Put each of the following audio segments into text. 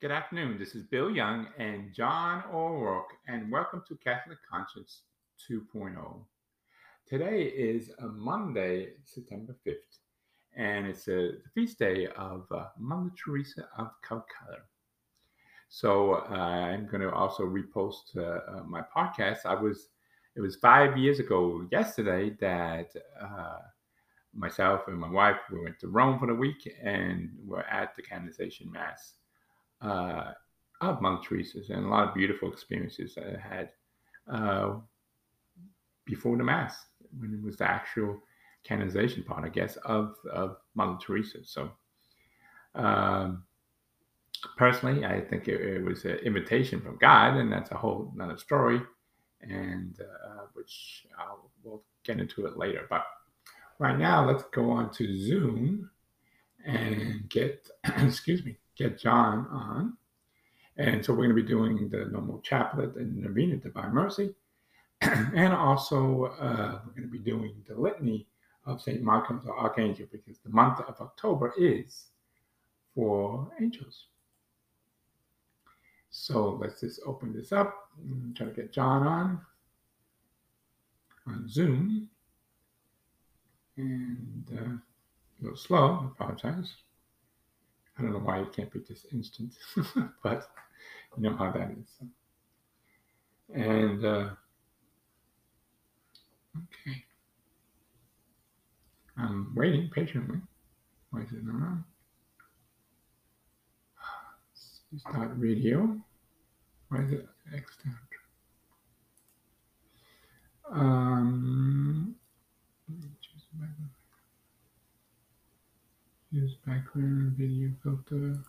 Good afternoon. This is Bill Young and John O'Rourke, and welcome to Catholic Conscience 2.0. Today is a Monday, September 5th, and it's a feast day of uh, Mother Teresa of Calcutta. So uh, I'm going to also repost uh, uh, my podcast. I was, it was five years ago yesterday that uh, myself and my wife we went to Rome for the week and we're at the canonization mass uh, of Mother Teresa's and a lot of beautiful experiences that I had uh, before the Mass when it was the actual canonization part, I guess, of, of Mother Teresa. So, um, personally, I think it, it, was an invitation from God, and that's a whole another story, and uh, which I'll, we'll get into it later. But right now, let's go on to Zoom and get, excuse me, get John on. And so we're going to be doing the normal chaplet and Novena Divine Mercy. and also, uh, we're going to be doing the litany of St. Michael the Archangel because the month of October is for angels. So let's just open this up and try to get John on on Zoom. And uh, a little slow, I apologize. I don't know why it can't be just instant, but you know how that is. And uh, okay, I'm waiting patiently. Why is it not on? Start radio. Why is it extant? Um, Use background video filter. Um,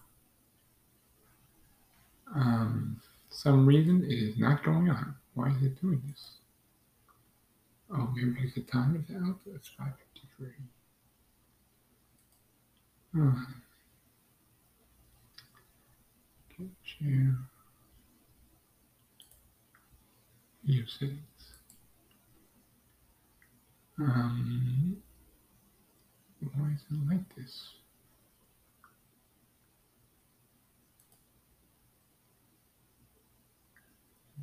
some reason it is not going on. Why is it doing this? Oh, maybe the time is out. It's 553. Oh. Okay, share. View settings. Um, why is it like this?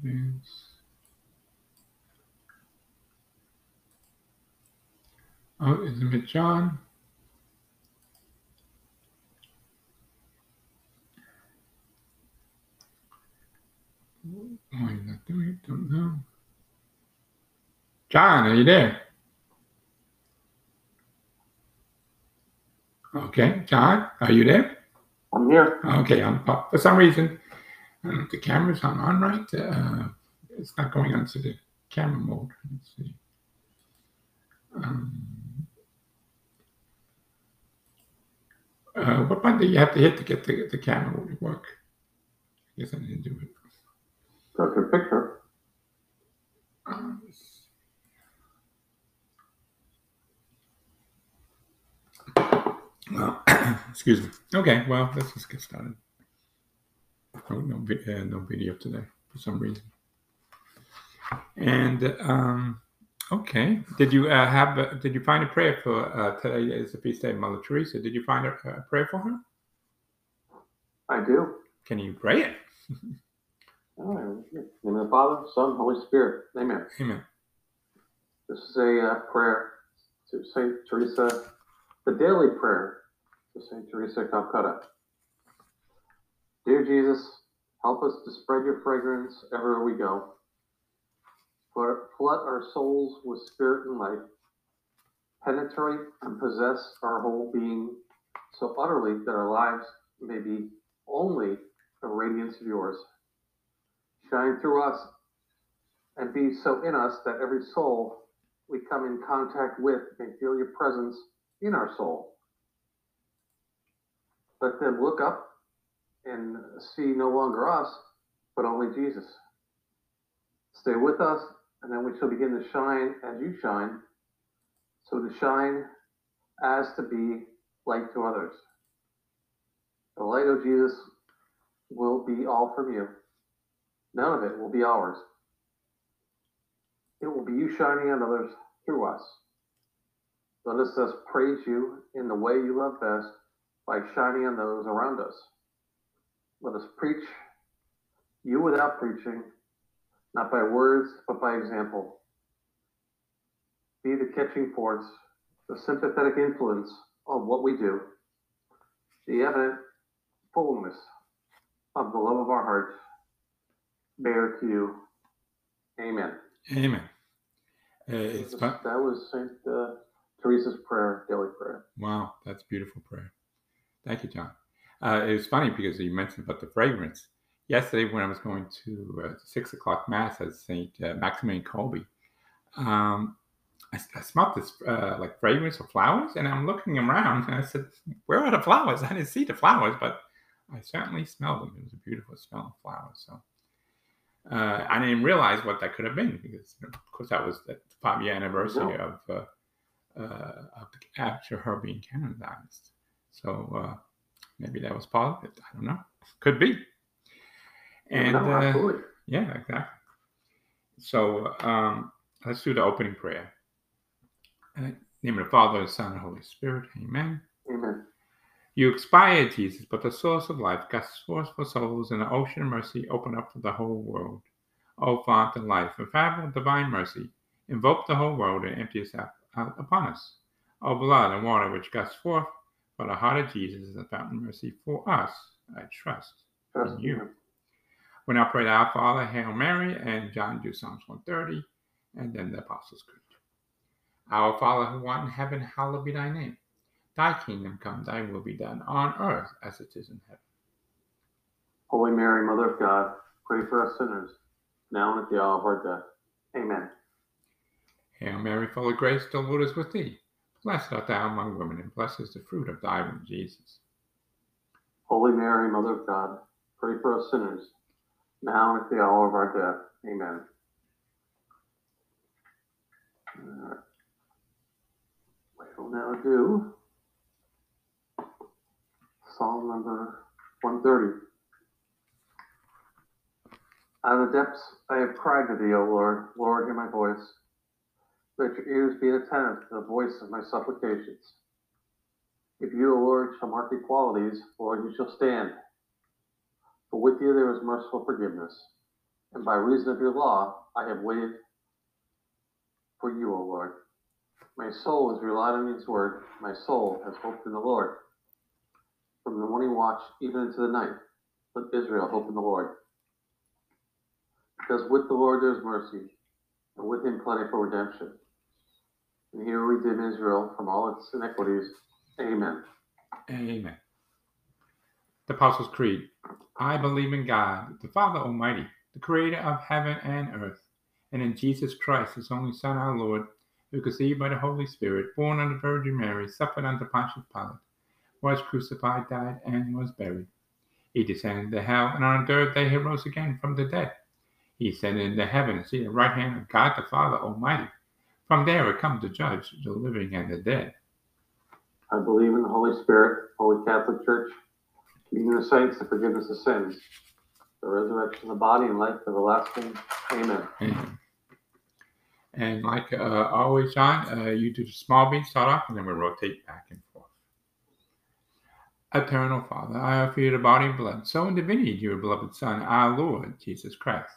This. Oh, is it John? Why not doing it? Don't know. John, are you there? Okay, John, are you there? I'm here. Okay, um, for some reason, um, the camera's not on right. Uh, it's not going on to the camera mode. Let's see. Um, uh, what button do you have to hit to get the, the camera to work? I guess I didn't do it. Go to picture. Um, Well, excuse me. Okay, well, let's just get started. No, no, uh, no video today for some reason. And um, okay, did you uh, have? Uh, did you find a prayer for uh, today? Is the feast day of Mother Teresa? Did you find a, a prayer for her? I do. Can you pray it? All right. In the the Father, Son, Holy Spirit. Amen. Amen. This is a uh, prayer to Saint Teresa, the daily prayer to St. Teresa of Calcutta. Dear Jesus, help us to spread your fragrance everywhere we go. Flood our souls with spirit and light. Penetrate and possess our whole being so utterly that our lives may be only the radiance of yours. Shine through us and be so in us that every soul we come in contact with may feel your presence in our soul let them look up and see no longer us, but only Jesus. Stay with us, and then we shall begin to shine as you shine. So to shine as to be light to others. The light of Jesus will be all from you. None of it will be ours. It will be you shining on others through us. Let us thus praise you in the way you love best by shining on those around us. Let us preach you without preaching, not by words, but by example. Be the catching force, the sympathetic influence of what we do, the evident fullness of the love of our hearts bear to you. Amen. Amen. Uh, it's. That was Saint uh, Teresa's prayer, daily prayer. Wow, that's beautiful prayer. Thank you, John. Uh, it was funny because you mentioned about the fragrance. Yesterday, when I was going to uh, six o'clock mass at Saint uh, Maximilian Kolbe, um, I, I smelled this uh, like fragrance of flowers, and I'm looking around, and I said, "Where are the flowers?" I didn't see the flowers, but I certainly smelled them. It was a beautiful smell of flowers. So uh, I didn't realize what that could have been because, of course, that was the five year anniversary of uh, uh, of after her being canonized. So uh, maybe that was part of it. I don't know. Could be. And No, uh, yeah, exactly. So um, let's do the opening prayer. In the name of the Father, the Son, and the Holy Spirit. Amen. Amen. You expired, Jesus, but the source of life, God's source for souls, and the ocean of mercy open up for the whole world. O Father, life, and Father of divine mercy, invoke the whole world and empty yourself out upon us. O blood and water which gush forth for the heart of Jesus is a fountain of mercy for us. I trust. Trust in you. you. We now pray to our Father, Hail Mary, and John do Psalms 130, and then the Apostles' Creed. Our Father who art in heaven, hallowed be thy name. Thy kingdom come, thy will be done on earth as it is in heaven. Holy Mary, Mother of God, pray for us sinners, now and at the hour of our death. Amen. Hail Mary, full of grace, the Lord is with thee. Blessed art thou among women, and blessed is the fruit of thy womb, Jesus. Holy Mary, Mother of God, pray for us sinners, now and at the hour of our death. Amen. Right. We will now do Psalm number 130. Out of the depths I have cried to thee, O Lord. Lord, hear my voice. Let your ears be attentive to the voice of my supplications. If you, O Lord, shall mark equalities, Lord, you shall stand. For with you there is merciful forgiveness, and by reason of your law I have waited for you, O Lord. My soul has relied on his word, my soul has hoped in the Lord. From the morning watch even into the night, let Israel hope in the Lord. Because with the Lord there is mercy, and with him plenty for redemption. And he will redeem Israel from all its iniquities. Amen. Amen. The Apostles' Creed. I believe in God, the Father Almighty, the creator of heaven and earth, and in Jesus Christ, his only Son, our Lord, who conceived by the Holy Spirit, born of the Virgin Mary, suffered under Pontius Pilate, was crucified, died, and was buried. He descended to hell, and on the third day he rose again from the dead. He ascended into heaven and seated at the right hand of God the Father Almighty. From there will come to judge the living and the dead. I believe in the Holy Spirit, Holy Catholic Church, communion of saints, the forgiveness of sins, the resurrection of the body, and life everlasting. Amen. Amen. And like uh, always, John, uh, you do the small beat start off, and then we rotate back and forth. Eternal Father, I offer you the body and blood, so in divinity, your beloved Son, our Lord Jesus Christ.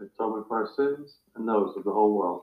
Atonement for our sins and those of the whole world.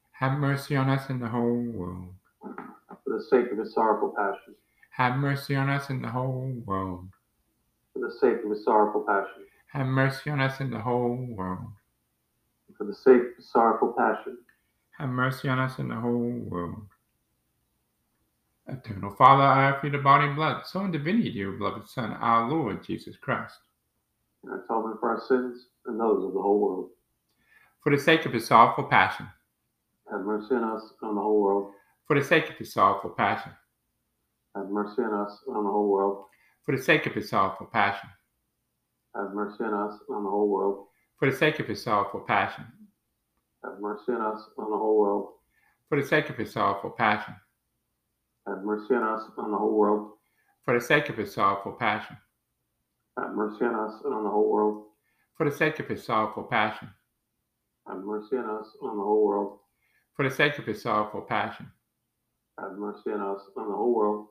Have mercy on us and the whole world. for the sake of his sorrowful passion, Have mercy on us and the whole world. for the sake of his sorrowful passion, Have mercy on us and the whole world. for the sake of his sorrowful passion, Have mercy on us and the whole world. Eternal Father, I offer you the body and blood, so in divinity, your beloved Son, our Lord Jesus Christ. and atonement for our sins and those of the whole world. For the sake of his sorrowful passion, Have mercy on us on the whole world. for the sake of his sorrowful passion, Have mercy on us on the whole world. for the sake of his sorrowful passion, Have mercy on us on the whole world. for the sake of his sorrowful passion, Have mercy on us on the whole world. for the sake of his sorrowful passion, Have mercy on us on the whole world. for the sake of his sorrowful passion, Have mercy on us on the whole world. for the sake of his sorrowful passion, Have mercy on us on the whole world. For the sake of his sorrowful passion, Have mercy on us and on the whole world.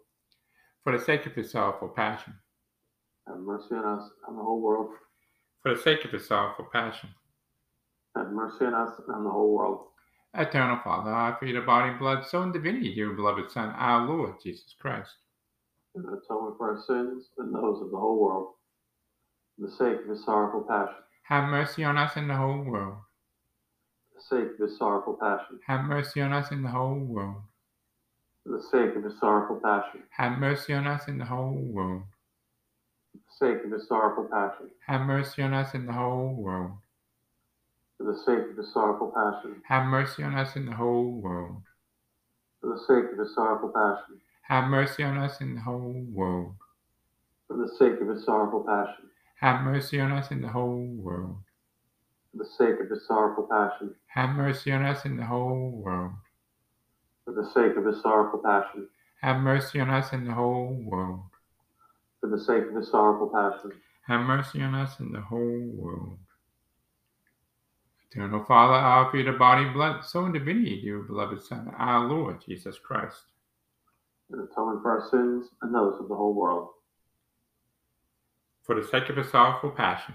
for the sake of his sorrowful passion, Have mercy on us and the whole world. for the sake of his sorrowful passion. Have mercy on us and the whole world. Eternal Father, I offer you the body, and blood, soul, and divinity of your beloved Son, our Lord Jesus Christ. And atonement for our sins and those of the whole world. For the sake of his sorrowful passion. Have mercy on us and the whole world. The sake of his sorrowful passion. Have mercy on us in the whole world. For the sake of his sorrowful passion. Have mercy on us in the whole world. For the sake of his sorrowful passion. Have mercy on us in the whole world. For the sake of his sorrowful passion. Have mercy on us in the whole world. For the sake of his sorrowful passion. Have mercy on us in the whole world. For the sake of his sorrowful passion. Have mercy on us and the whole world. For the sake of his sorrowful passion. Have mercy on us in the whole world. For the sake of his sorrowful passion. Have mercy on us in the whole world. For the sake of his sorrowful passion. Have mercy on us in the whole world. Eternal Father, I offer you the body, blood, soul, and divinity your beloved Son, our Lord Jesus Christ. And atonement for our sins and those of the whole world. For the sake of his sorrowful passion.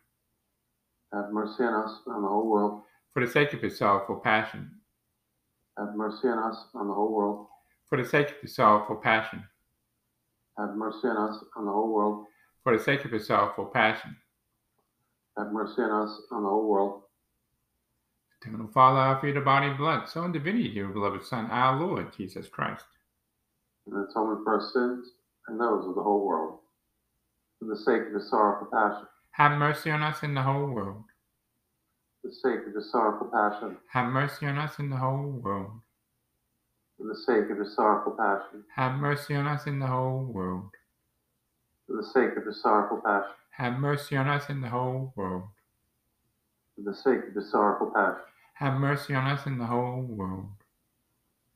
Have mercy on us and on the whole world. For the sake of his sorrowful passion. Have mercy on us and on the whole world. For the sake of his sorrowful passion. Have mercy on us and the whole world. For the sake of his sorrowful passion. Have mercy on us and the whole world. Eternal Father, I offer you the body, and blood, soul, and divinity of your beloved Son, our Lord Jesus Christ. And atonement for our sins and those of the whole world. For the sake of his sorrowful passion. Have mercy on us in the whole world. For the sake of his sorrowful passion. Have mercy on us in the whole world. For the sake of his sorrowful passion. Have mercy on us in the whole world. For the sake of his sorrowful passion. Have mercy on us in the whole world. For the sake of his sorrowful passion. Have mercy on us in the whole world.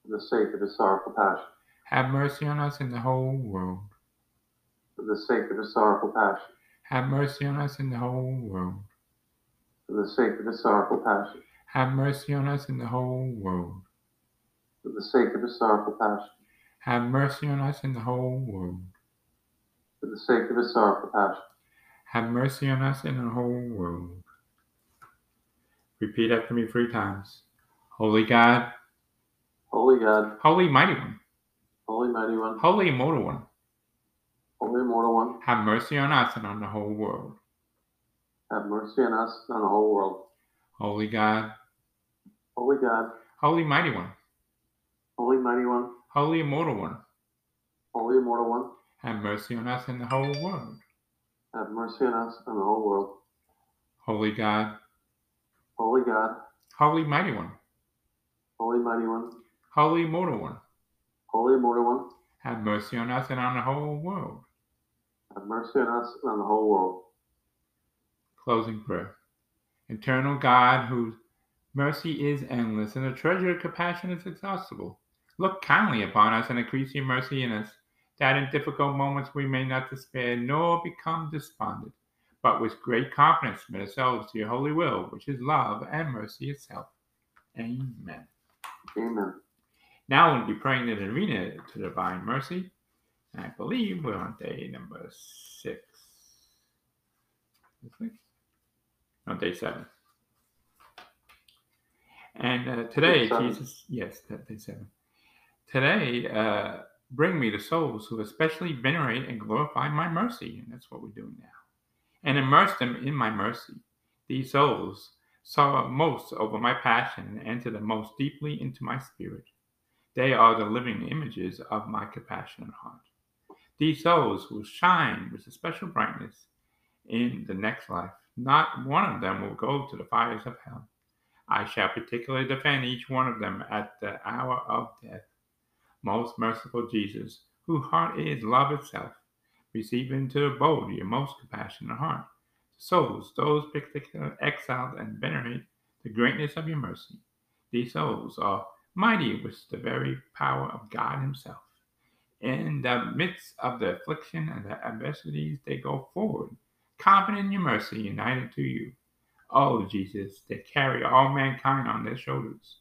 For the sake of his sorrowful passion. Have mercy on us and the whole world. For the sake of his sorrowful passion. Have mercy on us and the whole world. For the sake of the sorrowful passion. Have mercy on us and the whole world. For the sake of the sorrowful passion. Have mercy on us and the whole world. For the sake of the sorrowful passion. Have mercy on us and the whole world. Repeat after me three times. Holy God, Holy God, Holy Mighty One, Holy Mighty One, Holy Immortal One, Holy Immortal One, have mercy on us and on the whole world. have mercy on us and on the whole world. Holy God, Holy God, Holy Mighty One, Holy Mighty One, Holy Immortal One, Holy Immortal One, have mercy on us and the whole world. have mercy on us and the whole world. Holy God, Holy God, Holy Mighty One, Holy Mighty One, Holy Immortal One, Holy Immortal One, have mercy on us and on the whole world. have mercy on us and on the whole world. Closing prayer. Eternal God, whose mercy is endless and the treasure of compassion is exhaustible, look kindly upon us and increase your mercy in us, that in difficult moments we may not despair nor become despondent, but with great confidence submit ourselves to your holy will, which is love and mercy itself. Amen. Amen. Now we'll be praying in the novena to divine mercy. I believe we're on day number six. Six? On day seven. And uh, today, Day. Jesus, yes, that day seven. Today, uh, bring me the souls who especially venerate and glorify my mercy. And that's what we're doing now. and immerse them in my mercy. These souls saw most over my passion and entered the most deeply into my spirit. They are the living images of my compassionate heart. These souls will shine with a special brightness in the next life. Not one of them will go to the fires of hell. I shall particularly defend each one of them at the hour of death. Most merciful Jesus, whose heart is love itself, receive into the abode your most compassionate heart. Souls, those particularly exiled and venerate the greatness of your mercy. These souls are mighty with the very power of God Himself. In the midst of the affliction and the adversities, they go forward, confident in your mercy, united to you. Oh, Jesus, they carry all mankind on their shoulders.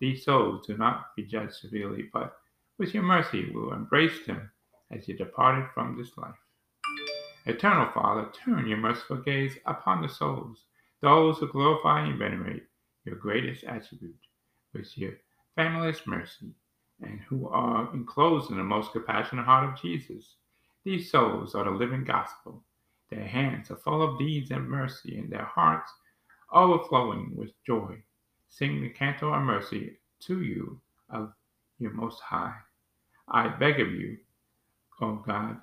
These souls do not be judged severely, but with your mercy will embrace them as you departed from this life. Eternal Father, turn your merciful gaze upon the souls, those who glorify and venerate your greatest attribute, with your fathomless mercy, and who are enclosed in the most compassionate heart of Jesus. These souls are the living gospel. Their hands are full of deeds of mercy, and their hearts overflowing with joy. Sing the canto of mercy to you of your most high. I beg of you, O God,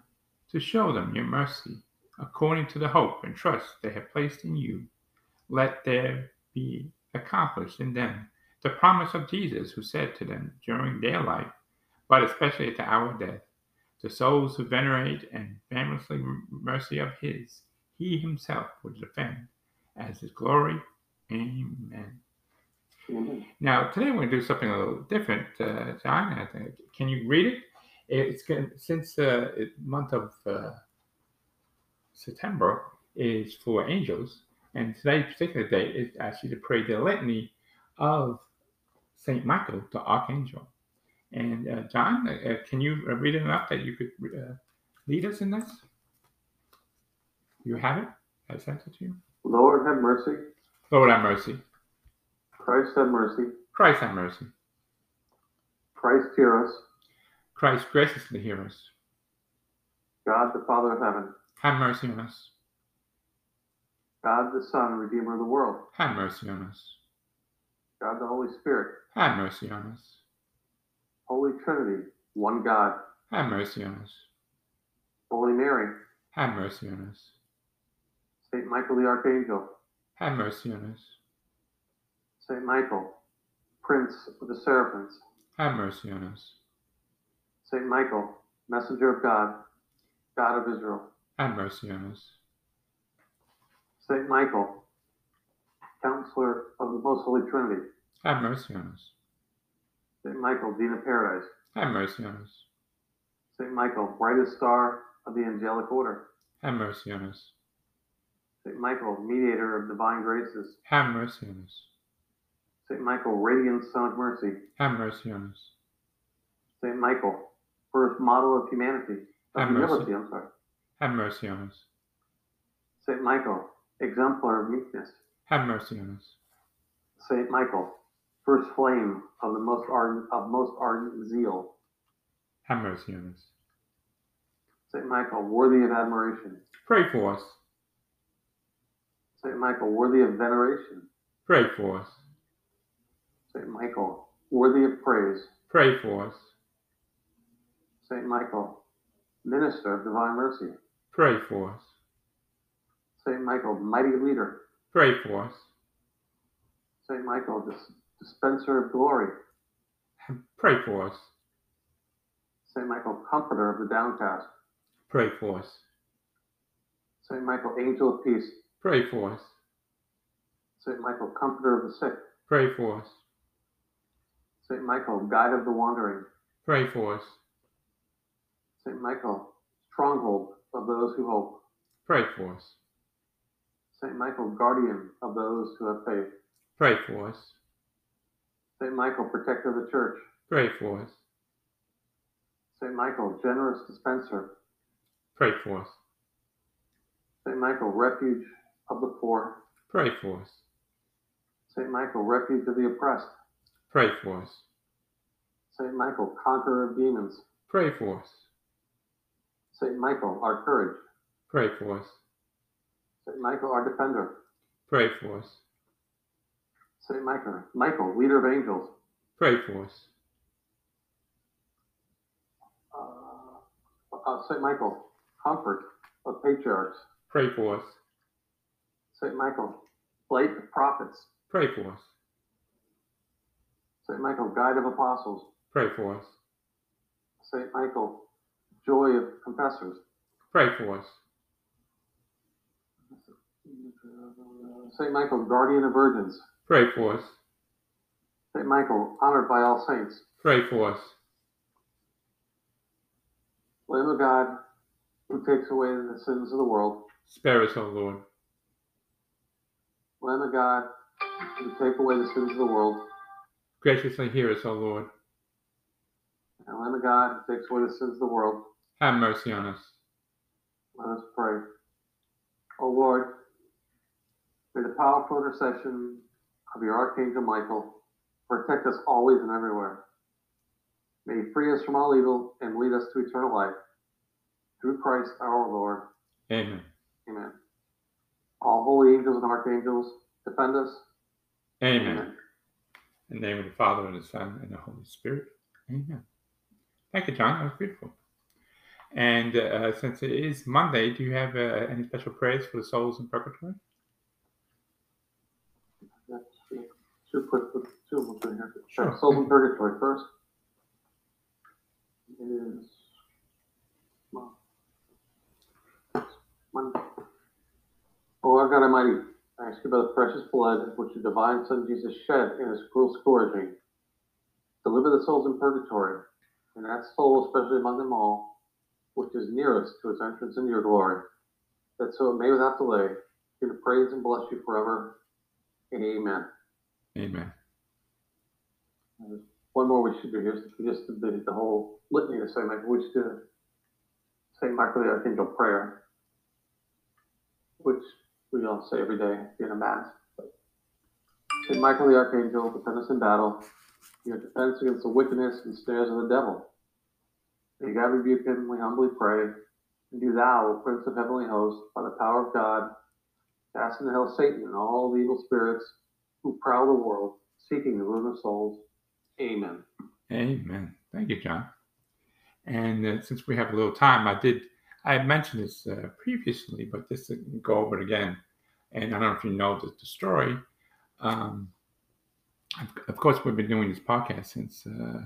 to show them your mercy according to the hope and trust they have placed in you. Let there be accomplished in them the promise of Jesus, who said to them during their life, but especially at the hour of death, the souls who venerate and famously mercy of his, he himself would defend as his glory. Amen. Mm-hmm. Now, today we're going to do something a little different, uh, John. Can you read it? it's going since uh, month of uh, September is for angels, and today's particular day is actually to pray the litany of Saint Michael, the archangel. And uh, John, uh, uh, can you uh, read it enough that you could lead us in this? You have it. I sent it to you. Lord have mercy. Lord have mercy. Christ have mercy. Christ have mercy. Christ hear us. Christ graciously hear us. God the Father of heaven. Have mercy on us. God the Son, Redeemer of the world. Have mercy on us. God the Holy Spirit. Have mercy on us. Holy Trinity, one God. Have mercy on us. Holy Mary. Have mercy on us. Saint Michael the Archangel. Have mercy on us. Saint Michael, Prince of the Seraphims. Have mercy on us. Saint Michael, Messenger of God, God of Israel. Have mercy on us. Saint Michael, Counselor of the Most Holy Trinity. Have mercy on us. Saint Michael, Dean of Paradise. Have mercy on us. Saint Michael, brightest star of the angelic order. Have mercy on us. Saint Michael, mediator of divine graces. Have mercy on us. Saint Michael, radiant son of mercy. Have mercy on us. Saint Michael, first model of humanity. Of Have humility, mercy. I'm sorry. Have mercy on us. Saint Michael, exemplar of meekness. Have mercy on us. Saint Michael, first flame of the most ardent of most ardent zeal. Have mercy on us. Saint Michael, worthy of admiration. Pray for us. Saint Michael, worthy of veneration. Pray for us. Saint Michael, worthy of praise. Pray for us. Saint Michael, minister of divine mercy. Pray for us. Saint Michael, mighty leader. Pray for us. Saint Michael, dis- dispenser of glory. Pray for us. Saint Michael, comforter of the downcast. Pray for us. Saint Michael, angel of peace. Pray for us. Saint Michael, comforter of the sick. Pray for us. Saint Michael, guide of the wandering. Pray for us. Saint Michael, stronghold of those who hope. Pray for us. Saint Michael, guardian of those who have faith. Pray for us. Saint Michael, protector of the church. Pray for us. Saint Michael, generous dispenser. Pray for us. Saint Michael, refuge of the poor. Pray for us. Saint Michael, refuge of the oppressed. Pray for us. Saint Michael, conqueror of demons. Pray for us. Saint Michael, our courage. Pray for us. Saint Michael, our defender. Pray for us. Saint Michael, Michael, leader of angels. Pray for us. Uh, uh, Saint Michael, comfort of patriarchs. Pray for us. Saint Michael, light of prophets. Pray for us. Saint Michael, guide of apostles. Pray for us. Saint Michael, joy of confessors. Pray for us. Saint Michael, guardian of virgins. Pray for us. Saint Michael, honored by all saints. Pray for us. Lamb of God, who takes away the sins of the world. Spare us, O Lord. Lamb of God, who take away the sins of the world. Graciously hear us, O Lord. And Lamb of God, who takes away the sins of the world. Have mercy on us. Let us pray. O Lord, may the powerful intercession of your Archangel Michael protect us always and everywhere. May he free us from all evil and lead us to eternal life. Through Christ our Lord. Amen. Amen. All holy angels and archangels, defend us. Amen. In the name of the Father, and the Son, and the Holy Spirit. Amen. Thank you, John. That was beautiful. And uh, since it is Monday, do you have uh, any special prayers for the souls in purgatory? Let's see. Two quick, two of them here. Sure. Souls in purgatory first. Is well, Monday. Oh, our God Almighty, I ask you by the precious blood which your divine Son Jesus shed in his cruel scourging. Deliver the souls in purgatory, and that soul especially among them all, which is nearest to its entrance into your glory, that so it may without delay give praise and bless you forever. Amen. Amen. One more we should do here. We just did the, the whole litany of St. Michael, which did St. Michael the Archangel prayer, which we all say every day in a Mass. St. Michael the Archangel, defend us in battle. Your defense against the wickedness and snares of the devil. May God rebuke him, we humbly pray. And do thou, O Prince of heavenly hosts, by the power of God, cast into hell Satan and all the evil spirits who prowl the world, seeking the ruin of souls. Amen. Amen. Thank you, John. And uh, since we have a little time, I did, I mentioned this uh, previously, but just to go over it again. And I don't know if you know the, the story. Um, of, of course, we've been doing this podcast since uh,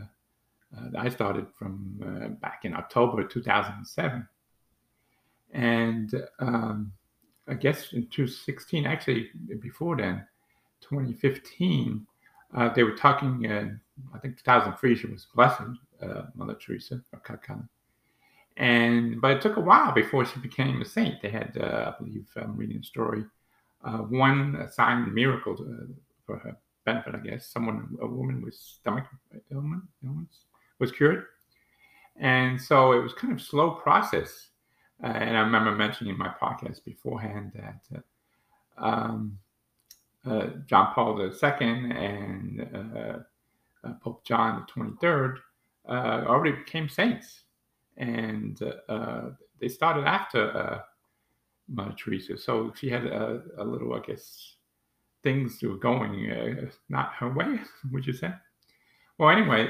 uh, I started from uh, back in October 2007. And um, I guess in 2016, actually before then, 2015, uh, they were talking, uh, I think 2003, she was blessed, uh, Mother Teresa of Calcutta. And, but it took a while before she became a saint. They had, uh, I believe, I'm reading the story, uh, one sign miracle to, for her benefit, I guess. Someone, a woman with stomach illness was cured. And so it was kind of slow process. Uh, and I remember mentioning in my podcast beforehand that uh, um, uh, John Paul II and uh, uh, Pope John the 23rd uh, already became saints. And they started after Mother Teresa. So she had a, a, little, I guess, things were going not her way, would you say? Well, anyway,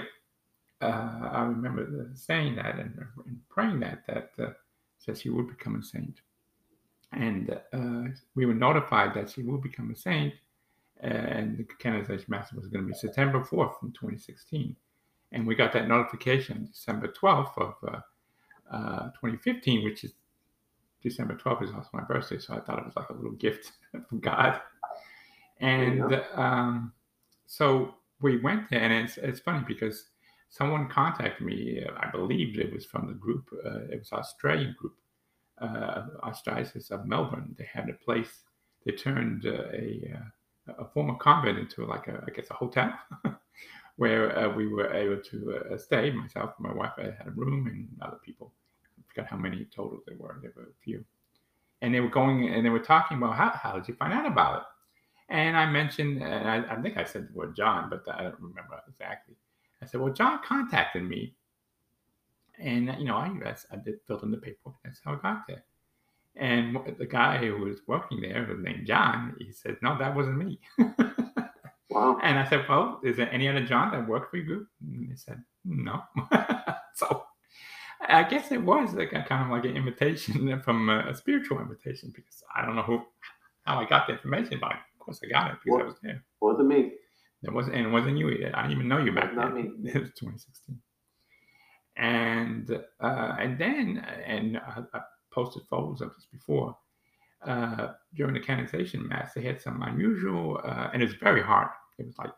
I remember saying that and, and praying that, that says she would become a saint. And uh, we were notified that she will become a saint, and the canonization mass was going to be September 4th in 2016. And we got that notification December 12th of uh, uh, 2015, which is December 12th is also my birthday, so I thought it was like a little gift from God. And um, so we went there, and it's, it's funny because someone contacted me. I believe it was from the group. Uh, it was Australian group, uh, Archdiocese of Melbourne. They had a place. They turned uh, a uh, a former convent into like a, I guess a hotel, where uh, we were able to stay. Myself, and my wife, I had a room, and other people. I forgot how many total there were. There were a few, and they were going and they were talking about how how did you find out about it? And I mentioned, and I, I think I said the word John, but I don't remember exactly I said, well, John contacted me. And, you know, I, I did filled in the paperwork. That's how I got there. And the guy who was working there, was named John, he said, "No, that wasn't me." Wow. And I said, "Well, is there any other John that worked for you?" And they said, "No." so I guess it was like a kind of like an invitation from a, a spiritual invitation because I don't know who how I got the information, but of course I got it because What? I was there. Wasn't me. It wasn't, and it wasn't you either. I didn't even know you back Not then. me. It was 2016. And uh, and then and I, I posted photos of this before. Uh, during the canonization mass, they had some unusual, uh, and it's very hard. It was like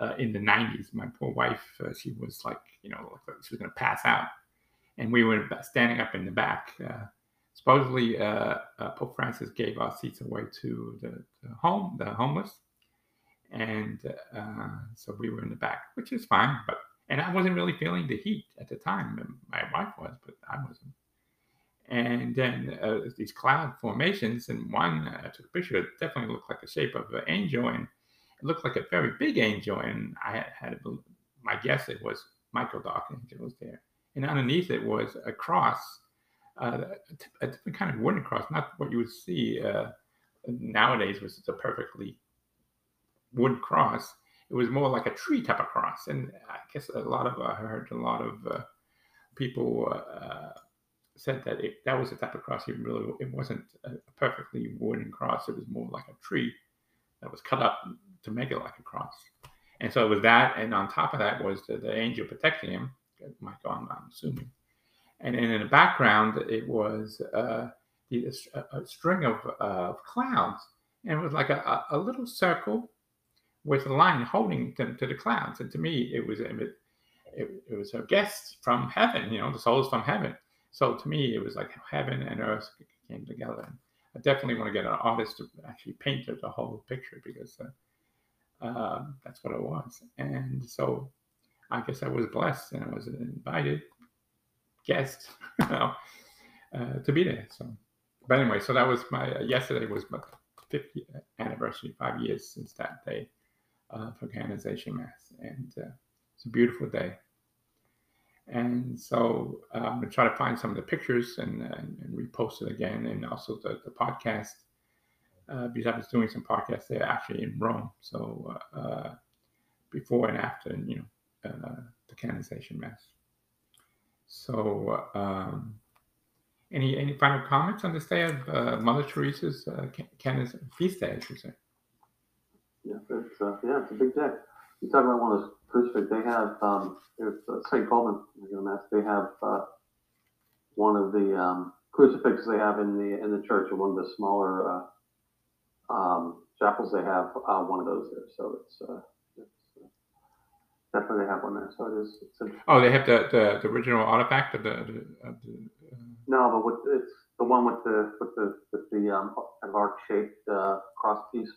uh, in the 90s. My poor wife, uh, she was like, you know, she was going to pass out, and we were standing up in the back. Uh, supposedly, Pope Francis gave our seats away to the, the home, the homeless, and so we were in the back, which is fine. But and I wasn't really feeling the heat at the time. My wife was, but I wasn't. And then uh, these cloud formations, and one uh, I took a picture. It definitely looked like the shape of an angel, and it looked like a very big angel. And I had, a, my guess it was Michael the Archangel was there, and underneath it was a cross, uh, a different kind of wooden cross, not what you would see uh, nowadays, was a perfectly wood cross. It was more like a tree type of cross, and I guess a lot of I heard a lot of uh, people uh, said that it, that was the type of cross. It really it wasn't a perfectly wooden cross. It was more like a tree that was cut up to make it like a cross. And so it was that, and on top of that was the, the angel protecting him, Michael, I'm, I'm assuming. And then in the background, it was uh, the, a, a string of uh, clouds, and it was like a, a, a little circle with a line holding them to the clouds. And to me, it was it, it, was a guest from heaven, you know, the souls from heaven. So to me, it was like heaven and earth came together. And I definitely want to get an artist to actually paint the whole picture because uh, uh, that's what it was. And so I guess I was blessed and I was an invited guest uh, to be there. So, but anyway, so that was my yesterday was my 50th anniversary, five years since that day uh, for canonization mass, and uh, it's a beautiful day. And so uh, I'm gonna try to find some of the pictures and, and, and repost it again, and also the, the podcast uh, because I was doing some podcasts there actually in Rome. So uh, before and after, you know, uh, the canonization mass. So um, any any final comments on this day of uh, Mother Teresa's uh, canonization feast day? I should say. Yeah, it's uh, yeah, it's a big day. You talk about one of those crucifix. They have um, it's uh, St. Coleman. They have uh, one of the um, crucifixes they have in the in the church, or one of the smaller uh, um, chapels. They have uh, one of those there. So it's, uh, it's uh, definitely they have one there. So it is. It's. Oh, they have the the, the original artifact of the. the, of the uh, No, but with, it's the one with the with the with the um, kind of arc shaped uh, cross piece.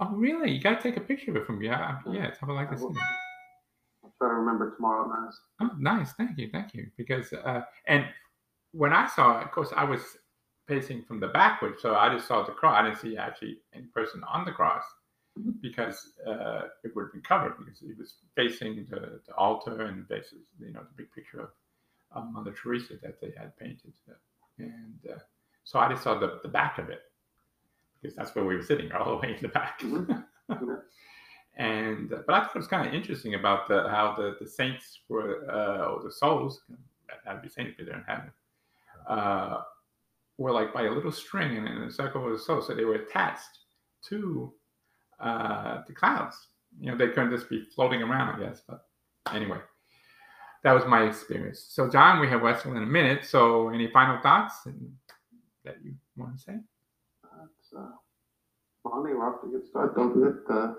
Oh, really? You got to take a picture of it from yeah, yeah. I would like to see. I'll try to remember tomorrow, Mass. Oh, nice. Thank you. Thank you. Because, uh, and when I saw it, of course, I was facing from the backward. So I just saw the cross. I didn't see actually any person on the cross because uh, it would have been covered because it was facing the, the altar and faces, you know, the big picture of, of Mother Teresa that they had painted. And uh, so I just saw the, the back of it because that's where we were sitting, all the way in the back. And but I thought it was kind of interesting about the how the, the saints were uh, or the souls that had to be saints because they're in heaven uh, were like by a little string and in a circle of the soul, so they were attached to uh, the clouds. You know, they couldn't just be floating around, I guess. But anyway, that was my experience. So, John, we have Western in a minute. So, any final thoughts that you want to say? It's, uh, Monday, we're off to a good start. Don't forget uh,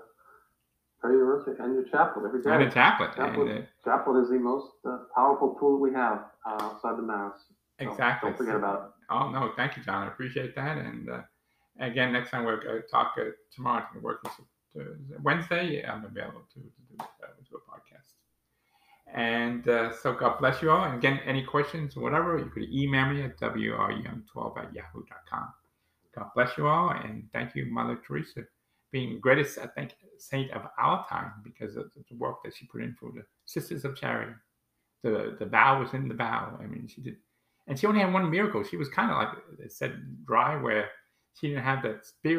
pray your rosary and your chaplet every And a day. chaplet. Chaplet, And, uh, chaplet is the most uh, powerful tool we have uh, outside the Mass. So exactly. Don't forget about Oh no, thank you, John. I appreciate that. And uh, again, next time to talk uh, tomorrow. I think we're working to, Wednesday. I'm available to, to do uh, to a podcast. And uh, so God bless you all. And again, any questions, or whatever, you could email me at wryoung12 at yahoo.com. God bless you all, and thank you, Mother Teresa, being the greatest, I think, saint of our time because of the work that she put in for the Sisters of Charity. The the vow was in the vow. I mean, she did and she only had one miracle. She was kind of like it said dry, where she didn't have that spirit